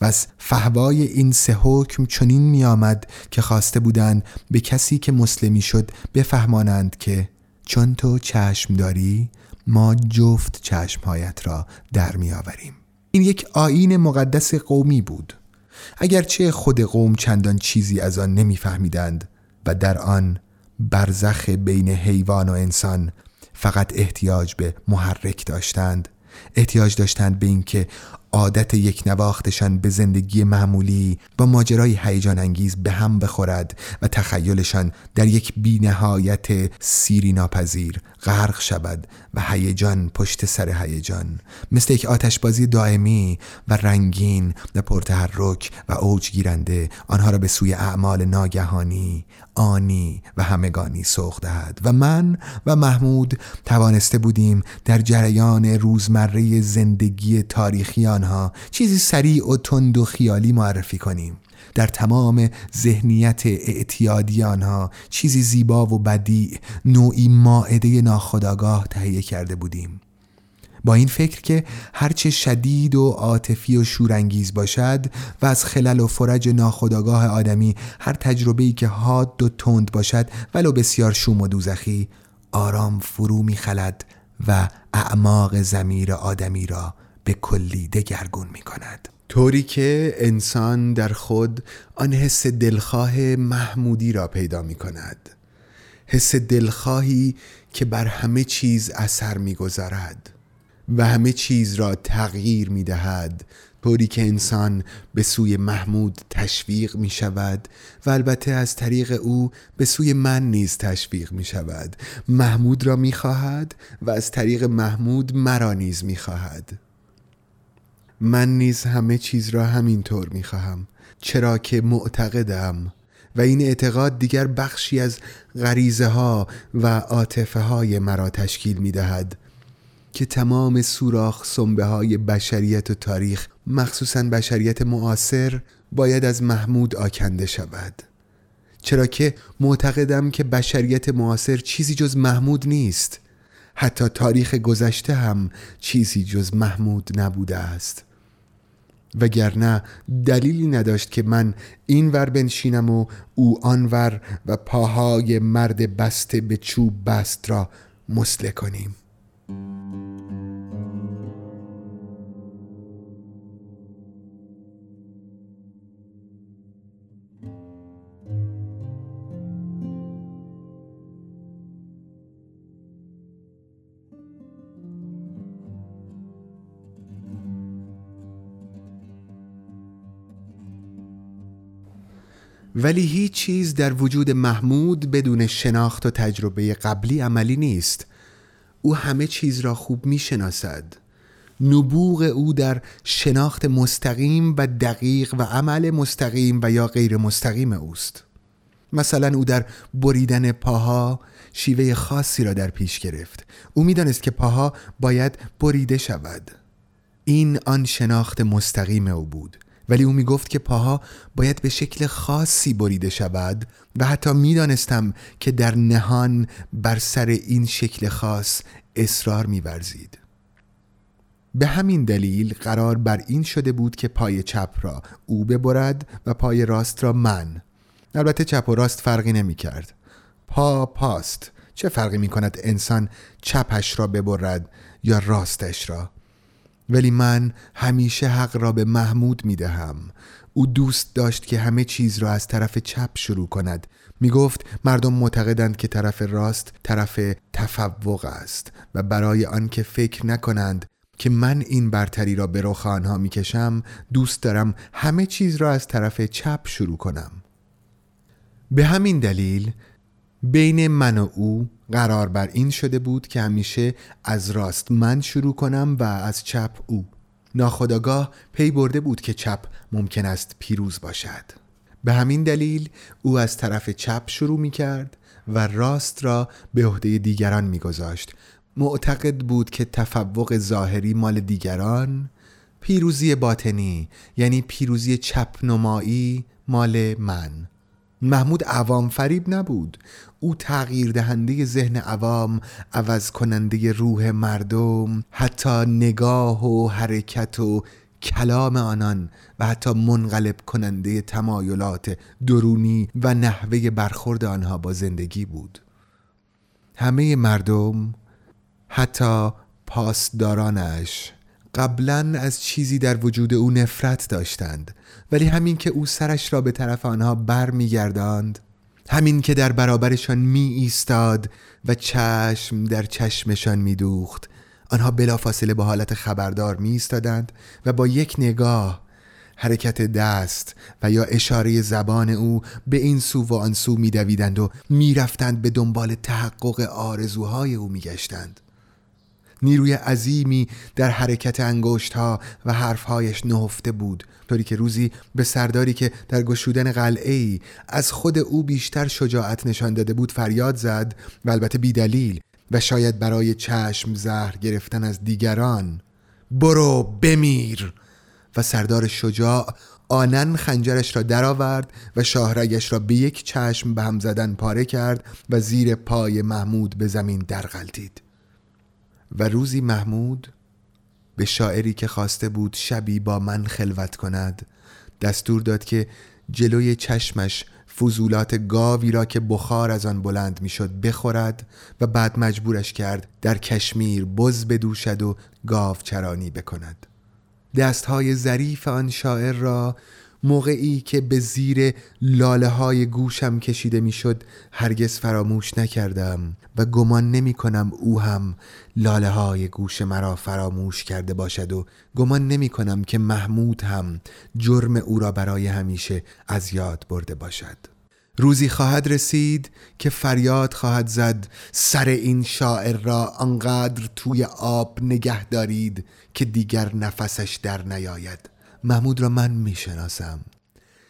و از فهوای این سه حکم چنین می آمد که خواسته بودند به کسی که مسلمی شد بفهمانند که چون تو چشم داری ما جفت چشمهایت را در می آوریم این یک آین مقدس قومی بود. اگرچه خود قوم چندان چیزی از آن نمیفهمیدند و در آن برزخ بین حیوان و انسان فقط احتیاج به محرک داشتند. احتیاج داشتند به اینکه عادت یک نواختشان به زندگی معمولی با ماجرای هیجان انگیز به هم بخورد و تخیلشان در یک بینهایت سیری ناپذیر غرق شود و هیجان پشت سر هیجان. مثل یک آتشبازی دائمی و رنگین و پرتحرک و اوج گیرنده آنها را به سوی اعمال ناگهانی آنی و همگانی سوق دهد. و من و محمود توانسته بودیم در جریان روزمره زندگی تاریخی آنها چیزی سریع و تند و خیالی معرفی کنیم. در تمام ذهنیت اعتیادی آنها چیزی زیبا و بدی نوعی ماعده ناخداگاه تهیه کرده بودیم. با این فکر که هرچه شدید و عاطفی و شورانگیز باشد و از خلل و فرج ناخداگاه آدمی هر تجربه‌ای که حاد و تند باشد ولو بسیار شوم و دوزخی آرام فرو میخلد و اعماق زمیر آدمی را به کلی دگرگون می کند طوری که انسان در خود آن حس دلخواه محمودی را پیدا می کند. حس دلخواهی که بر همه چیز اثر می‌گذارد و همه چیز را تغییر می دهد طوری که انسان به سوی محمود تشویق می شود و البته از طریق او به سوی من نیز تشویق می شود. محمود را می خواهد و از طریق محمود مرا نیز می خواهد. من نیز همه چیز را همینطور می خواهم چرا که معتقدم. و این اعتقاد دیگر بخشی از غریزه ها و عاطفه های مرا تشکیل می دهد که تمام سوراخ سنبه های بشریت و تاریخ مخصوصا بشریت معاصر باید از محمود آکنده شود. چرا که معتقدم که بشریت معاصر چیزی جز محمود نیست. حتی تاریخ گذشته هم چیزی جز محمود نبوده است. وگرنه دلیلی نداشت که من این ور بنشینم و او آنور و پاهای مرد بسته به چوب بست را مسله کنیم. ولی هیچ چیز در وجود محمود بدون شناخت و تجربه قبلی عملی نیست. او همه چیز را خوب می شناسد نبوغ او در شناخت مستقیم و دقیق و عمل مستقیم و یا غیر مستقیم اوست. مثلا او در بریدن پاها شیوه خاصی را در پیش گرفت. او می‌دانست که پاها باید بریده شود. این آن شناخت مستقیم او بود. ولی او می گفت که پاها باید به شکل خاصی بریده شود و حتی می‌دانستم که در نهان بر سر این شکل خاص اصرار میورزید. به همین دلیل قرار بر این شده بود که پای چپ را او ببرد و پای راست را من. البته چپ و راست فرقی نمی کرد پا پاست. چه فرقی می کند انسان چپش را ببرد یا راستش را؟ ولی من همیشه حق را به محمود می دهم او دوست داشت که همه چیز را از طرف چپ شروع کند. می گفت مردم معتقدند که طرف راست طرف تفوق است و برای آنکه فکر نکنند که من این برتری را به رخ آنها می کشم دوست دارم همه چیز را از طرف چپ شروع کنم. به همین دلیل بین من و او قرار بر این شده بود که همیشه از راست من شروع کنم و از چپ او. ناخداگاه پی برده بود که چپ ممکن است پیروز باشد. به همین دلیل او از طرف چپ شروع می کرد و راست را به عهده دیگران می گذاشت. معتقد بود که تفوق ظاهری مال دیگران پیروزی باطنی یعنی پیروزی چپنمایی مال من. محمود عوام فریب نبود. او تغییر دهنده ذهن عوام عوض کننده روح مردم حتی نگاه و حرکت و کلام آنان و حتی منقلب کننده تمایلات درونی و نحوه برخورد آنها با زندگی بود. همه مردم حتی پاسدارانش قبلا از چیزی در وجود او نفرت داشتند ولی همین که او سرش را به طرف آنها بر می گرداند همین که در برابرشان می ایستاد و چشم در چشمشان می دوخت آنها بلافاصله به حالت خبردار می ایستادند و با یک نگاه حرکت دست و یا اشاره زبان او به این سو و آن سو می دویدند و می رفتند به دنبال تحقق آرزوهای او می گشتند. نیروی عظیمی در حرکت انگشتها و حرفهایش نهفته بود. طوری که روزی به سرداری که در گشودن قلعه ای از خود او بیشتر شجاعت نشان داده بود فریاد زد و البته بیدلیل و شاید برای چشم زهر گرفتن از دیگران برو بمیر! و سردار شجاع آنن خنجرش را درآورد و شاهرگش را به یک چشم به هم زدن پاره کرد و زیر پای محمود به زمین درغلتید و روزی محمود به شاعری که خواسته بود شبی با من خلوت کند دستور داد که جلوی چشمش فضولات گاوی را که بخار از آن بلند می‌شد بخورد و بعد مجبورش کرد در کشمیر بز بدوشد و گاو چرانی بکند. دستهای ظریف آن شاعر را موقعی که به زیر لاله های گوشم کشیده می‌شد هرگز فراموش نکردم و گمان نمی کنم او هم لاله های گوش مرا فراموش کرده باشد و گمان نمی کنم که محمود هم جرم او را برای همیشه از یاد برده باشد. روزی خواهد رسید که فریاد خواهد زد سر این شاعر را انقدر توی آب نگه دارید که دیگر نفسش در نیاید. محمود را من می‌شناسم.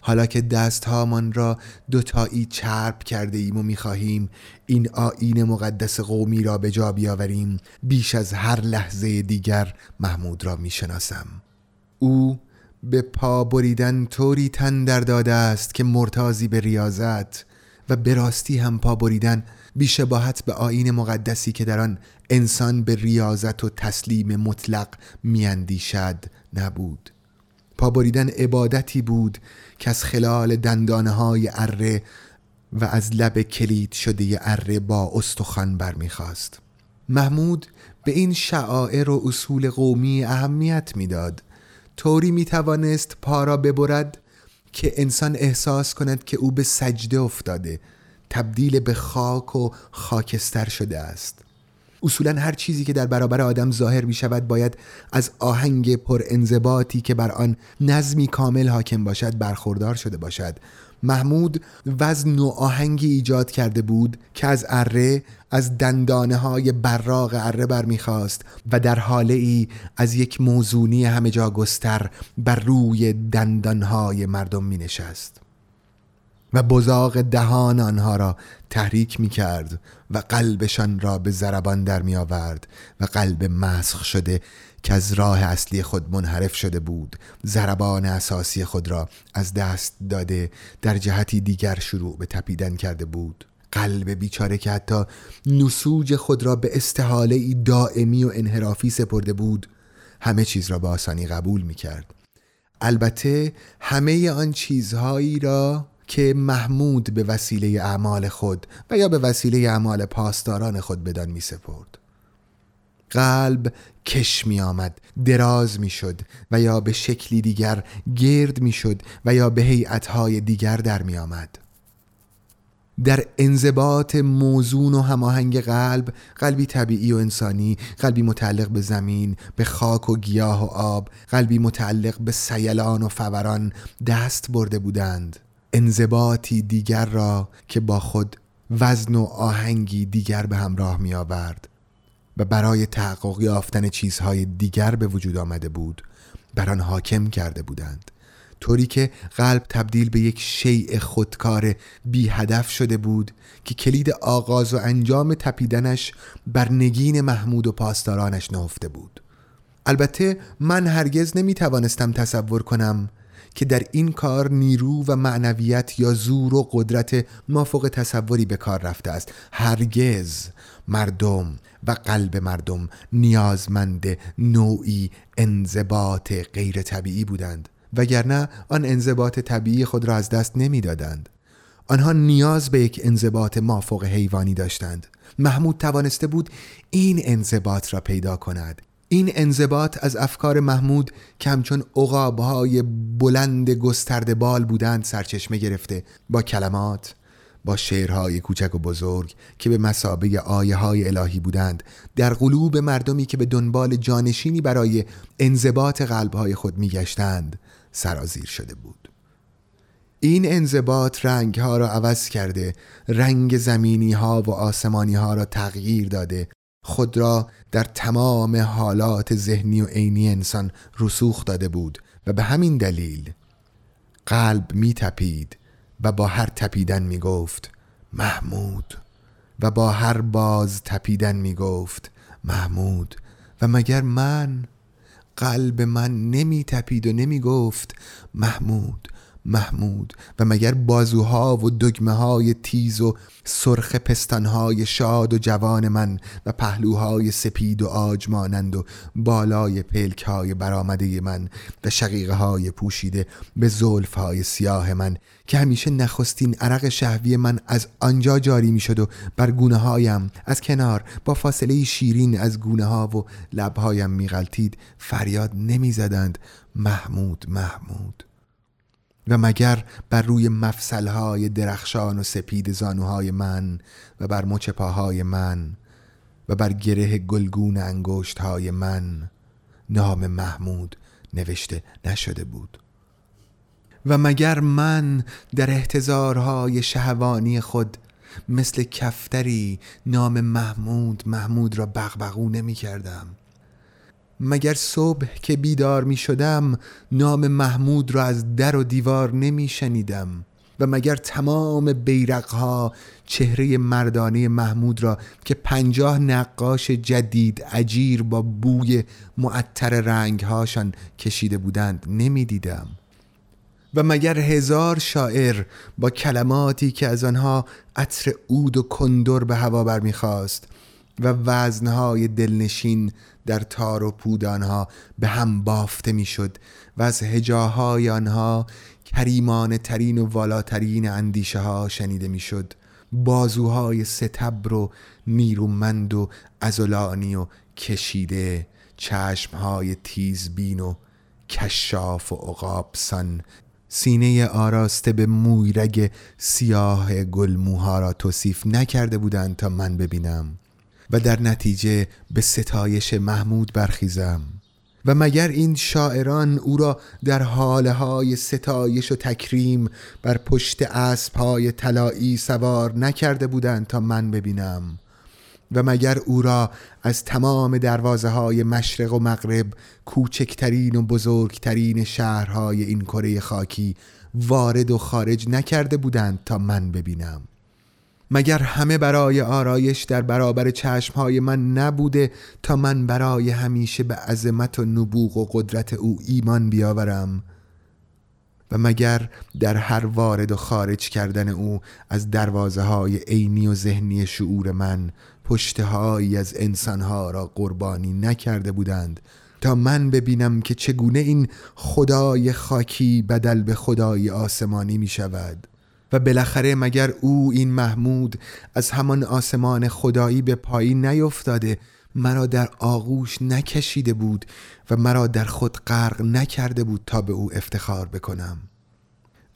حالا که دستهامان را دوتایی چرب کرده ایم و می‌خواهیم این آین مقدس قومی را به جا بیاوریم بیش از هر لحظه دیگر محمود را می‌شناسم. او به پا بریدن طوری تن در داده است که مرتازی به ریاضت و به راستی هم پا بریدن بیشباهت به آین مقدسی که در آن انسان به ریاضت و تسلیم مطلق میاندیشد نبود. پا بریدن عبادتی بود که از خلال دندانه های اره و از لب کلید شده اره با استخوان برمیخواست محمود به این شعائر و اصول قومی اهمیت می‌داد. طوری می‌توانست پا را ببرد که انسان احساس کند که او به سجده افتاده تبدیل به خاک و خاکستر شده است. اصولا هر چیزی که در برابر آدم ظاهر می شود باید از آهنگ پر انضباطی که بر آن نظمی کامل حاکم باشد برخوردار شده باشد. محمود وزن و آهنگی ایجاد کرده بود که از اره از دندانه های براغ اره برمیخواست و در حاله ای از یک موزونی همه جا گستر بر روی دندانهای مردم می نشست و بزاق دهان آنها را تحریک می کرد و قلبشان را به زربان در می آورد و قلب مسخ شده که از راه اصلی خود منحرف شده بود. زربان اساسی خود را از دست داده در جهتی دیگر شروع به تپیدن کرده بود. قلب بیچاره که حتی نسوج خود را به استحاله دائمی و انحرافی سپرده بود همه چیز را به آسانی قبول می کرد البته همه آن چیزهایی را که محمود به وسیله اعمال خود و یا به وسیله اعمال پاسداران خود بدان می سپرد. قلب کش می آمد دراز می شد و یا به شکلی دیگر گرد می شد و یا به هیئتهای دیگر در می آمد. در انضباط موزون و هماهنگ قلب قلبی طبیعی و انسانی قلبی متعلق به زمین به خاک و گیاه و آب قلبی متعلق به سیلان و فوران دست برده بودند. انضباطی دیگر را که با خود وزن و آهنگی دیگر به همراه می آورد و برای تحقق یافتن چیزهای دیگر به وجود آمده بود بر آن حاکم کرده بودند. طوری که قلب تبدیل به یک شیء خودکار بی هدف شده بود که کلید آغاز و انجام تپیدنش بر نگین محمود و پاسدارانش نهفته بود. البته من هرگز نمی توانستم تصور کنم که در این کار نیرو و معنویت یا زور و قدرت مافوق تصوری به کار رفته است. هرگز مردم و قلب مردم نیازمند نوعی انضباط غیر طبیعی بودند وگرنه آن انضباط طبیعی خود را از دست نمی‌دادند. آنها نیاز به یک انضباط مافوق حیوانی داشتند. محمود توانسته بود این انضباط را پیدا کند. این انضباط از افکار محمود که همچون عقابهای بلند گسترده بال بودند سرچشمه گرفته با کلمات با شعرهای کوچک و بزرگ که به مسابه آیه های الهی بودند در قلوب مردمی که به دنبال جانشینی برای انضباط قلبهای خود میگشتند سرازیر شده بود. این انضباط رنگ ها را عوض کرده رنگ زمینی ها و آسمانی ها را تغییر داده خود را در تمام حالات ذهنی و عینی انسان رسوخ داده بود و به همین دلیل قلب می تپید و با هر تپیدن می گفت محمود و با هر باز تپیدن می گفت محمود و مگر من؟ قلب من نمی تپید و نمی گفت محمود. محمود و مگر بازوها و دگمه های تیز و سرخ پستانهای شاد و جوان من و پهلوهای سپید و آج مانند و بالای پلک های برآمده من و شقیقه های پوشیده به زلف های سیاه من که همیشه نخستین عرق شهوی من از آنجا جاری می شد و بر گونه هایم از کنار با فاصله شیرین از گونه ها و لبهایم می غلطید فریاد نمی زدند محمود محمود. و مگر بر روی مفصلهای درخشان و سپید زانوهای من و بر مچ پاهای من و بر گره گلگون انگشتهای من نام محمود نوشته نشده بود؟ و مگر من در احتضارهای شهوانی خود مثل کفتری نام محمود محمود را بغبغو نمی کردم؟ مگر صبح که بیدار می شدم نام محمود را از در و دیوار نمی شنیدم و مگر تمام بیرقها چهره مردانه محمود را که پنجاه نقاش جدید اجیر با بوی معطر رنگهاشان کشیده بودند نمی دیدم و مگر هزار شاعر با کلماتی که از آنها عطر عود و کندر به هوا برمیخواست و وزنهای دلنشین در تار و پودانها به هم بافته می‌شد و از هجاهای آنها کریمان ترین و والاترین اندیشه ها شنیده می‌شد. بازوهای ستبر و نیرومند و ازولانی و کشیده چشمهای تیزبین و کشاف و عقابسان. سینه آراسته به مویرگ سیاه گلموها را توصیف نکرده بودند تا من ببینم. و در نتیجه به ستایش محمود برخیزم. و مگر این شاعران او را در حاله های ستایش و تکریم بر پشت اسب های طلایی سوار نکرده بودند تا من ببینم؟ و مگر او را از تمام دروازه های مشرق و مغرب کوچکترین و بزرگترین شهرهای این کره خاکی وارد و خارج نکرده بودند تا من ببینم؟ مگر همه برای آرایش در برابر چشمهای من نبوده تا من برای همیشه به عظمت و نبوغ و قدرت او ایمان بیاورم؟ و مگر در هر وارد و خارج کردن او از دروازه های عینی و ذهنی شعور من پشتهایی از انسانها را قربانی نکرده بودند تا من ببینم که چگونه این خدای خاکی بدل به خدای آسمانی می شود و بالاخره مگر او این محمود از همان آسمان خدایی به پایین نیفتاده مرا در آغوش نکشیده بود و مرا در خود غرق نکرده بود تا به او افتخار بکنم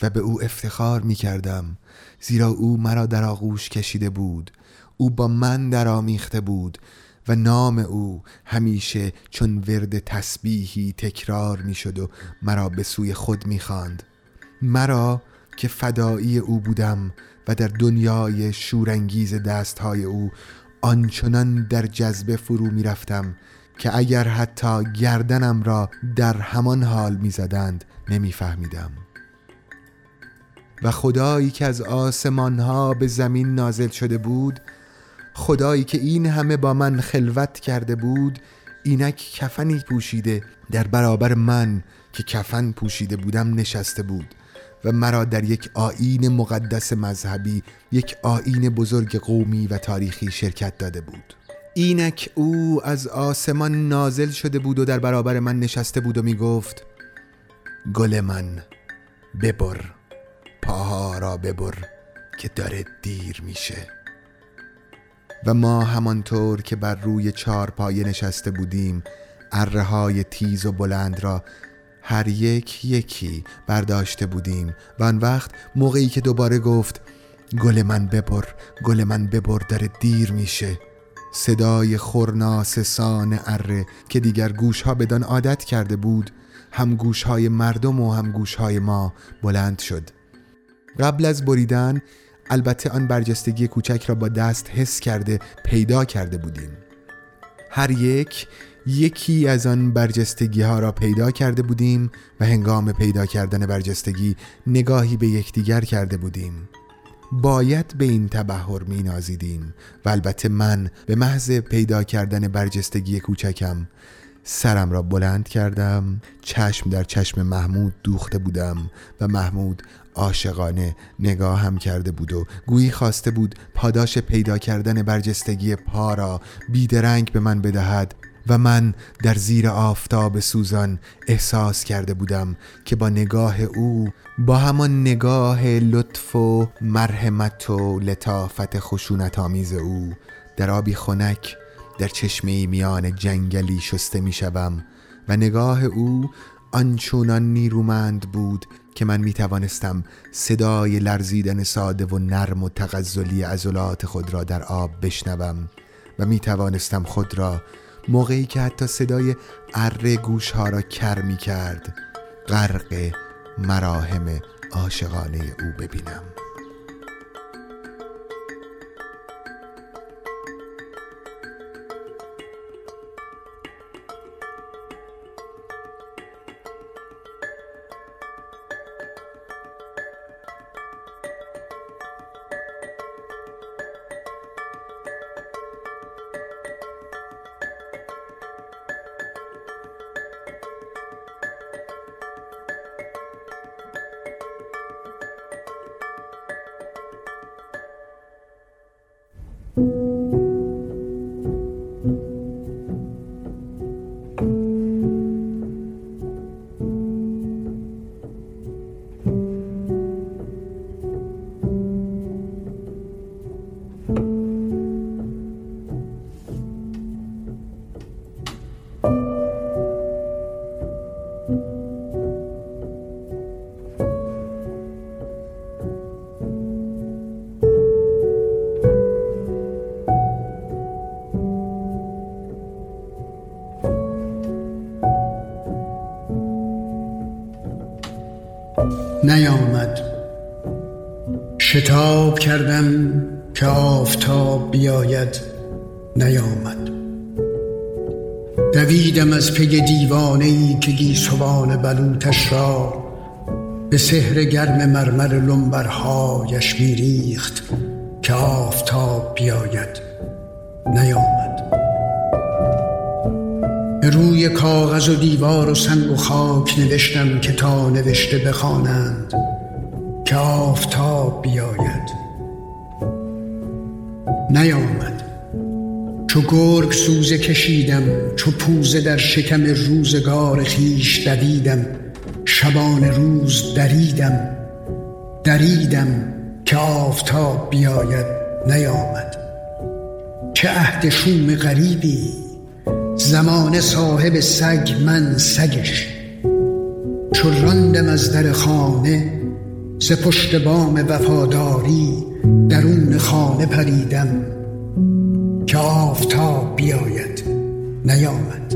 و به او افتخار می کردم زیرا او مرا در آغوش کشیده بود او با من در آمیخته بود و نام او همیشه چون ورد تسبیحی تکرار می شد و مرا به سوی خود می خاند. مرا که فدایی او بودم و در دنیای شورانگیز دستهای او آنچنان در جذبه فرو می رفتم که اگر حتی گردنم را در همان حال می زدند. و خدایی که از آسمان ها به زمین نازل شده بود خدایی که این همه با من خلوت کرده بود اینک کفنی پوشیده در برابر من که کفن پوشیده بودم نشسته بود و مرا در یک آین مقدس مذهبی یک آین بزرگ قومی و تاریخی شرکت داده بود. اینک او از آسمان نازل شده بود و در برابر من نشسته بود و می گفت گل من ببر پاها را ببر که داره دیر میشه. و ما همانطور که بر روی چهار پایه نشسته بودیم اره های تیز و بلند را هر یک یکی برداشته بودیم. و آن وقت موقعی که دوباره گفت گل من ببر گل من ببر داره دیر میشه. صدای خورناس سان اره که دیگر گوشها بدان عادت کرده بود هم گوشهای مردم و هم گوشهای ما بلند شد. قبل از بریدن البته آن برجستگی کوچک را با دست حس کرده پیدا کرده بودیم. هر یک یکی از آن برجستگی ها را پیدا کرده بودیم و هنگام پیدا کردن برجستگی نگاهی به یکدیگر کرده بودیم. باید به این تبهر می نازیدیم و البته من به محض پیدا کردن برجستگی کوچکم سرم را بلند کردم چشم در چشم محمود دوخته بودم و محمود عاشقانه نگاه هم کرده بود و گویی خواسته بود پاداش پیدا کردن برجستگی پا را بیدرنگ به من بدهد. و من در زیر آفتاب سوزان احساس کرده بودم که با نگاه او با همان نگاه لطف و مرحمت و لطافت خشونت آمیز او در آبی خنک در چشمه میان جنگلی شسته می شوم و نگاه او آنچونان نیرومند بود که من می توانستم صدای لرزیدن ساده و نرم و تغزلی عضلات خود را در آب بشنوم و می توانستم خود را موقعی که حتی صدای اره گوش ها را کر می کرد غرق مراهم عاشقانه او ببینم. کردم که آفتاب بیاید نیامد. دویدم از پی دیوانه ای که گیسوان بلوتش را به سحر گرم مرمر لنبرهایش میریخت که آفتاب بیاید نیامد. روی کاغذ و دیوار و سنگ و خاک نوشتم که تا نوشته بخوانند که آفتاب بیاید. نیامد. چو گرگ سوزه کشیدم چو پوزه در شکم روزگار خیش دویدم شبان روز دریدم دریدم که آفتاب بیاید نیامد. چه عهد شوم غریبی زمان صاحب سگ من سگش. چو راندم از در خانه ز پشت بام وفاداری درون خانه پریدم که آفتاب بیاید نیامد.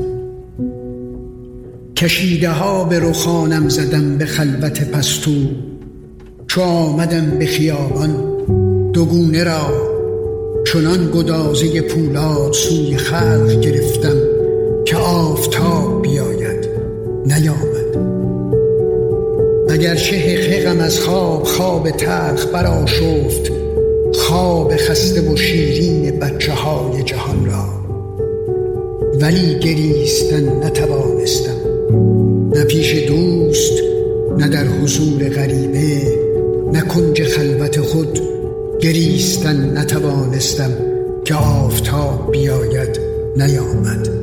کشیده ها به رخانم زدم به خلوت پستو چو آمدم به خیابان دوگونه را چنان گدازه پولاد سوی خلق گرفتم که آفتاب بیاید نیامد. اگر شه از خواب خواب تلخ برآشفت خواب خسته و شیرین بچه های جهان را. ولی گریستن نتوانستم. نه پیش دوست نه در حضور غریبه نه کنج خلوت خود گریستن نتوانستم که آفتاب بیاید نیامد.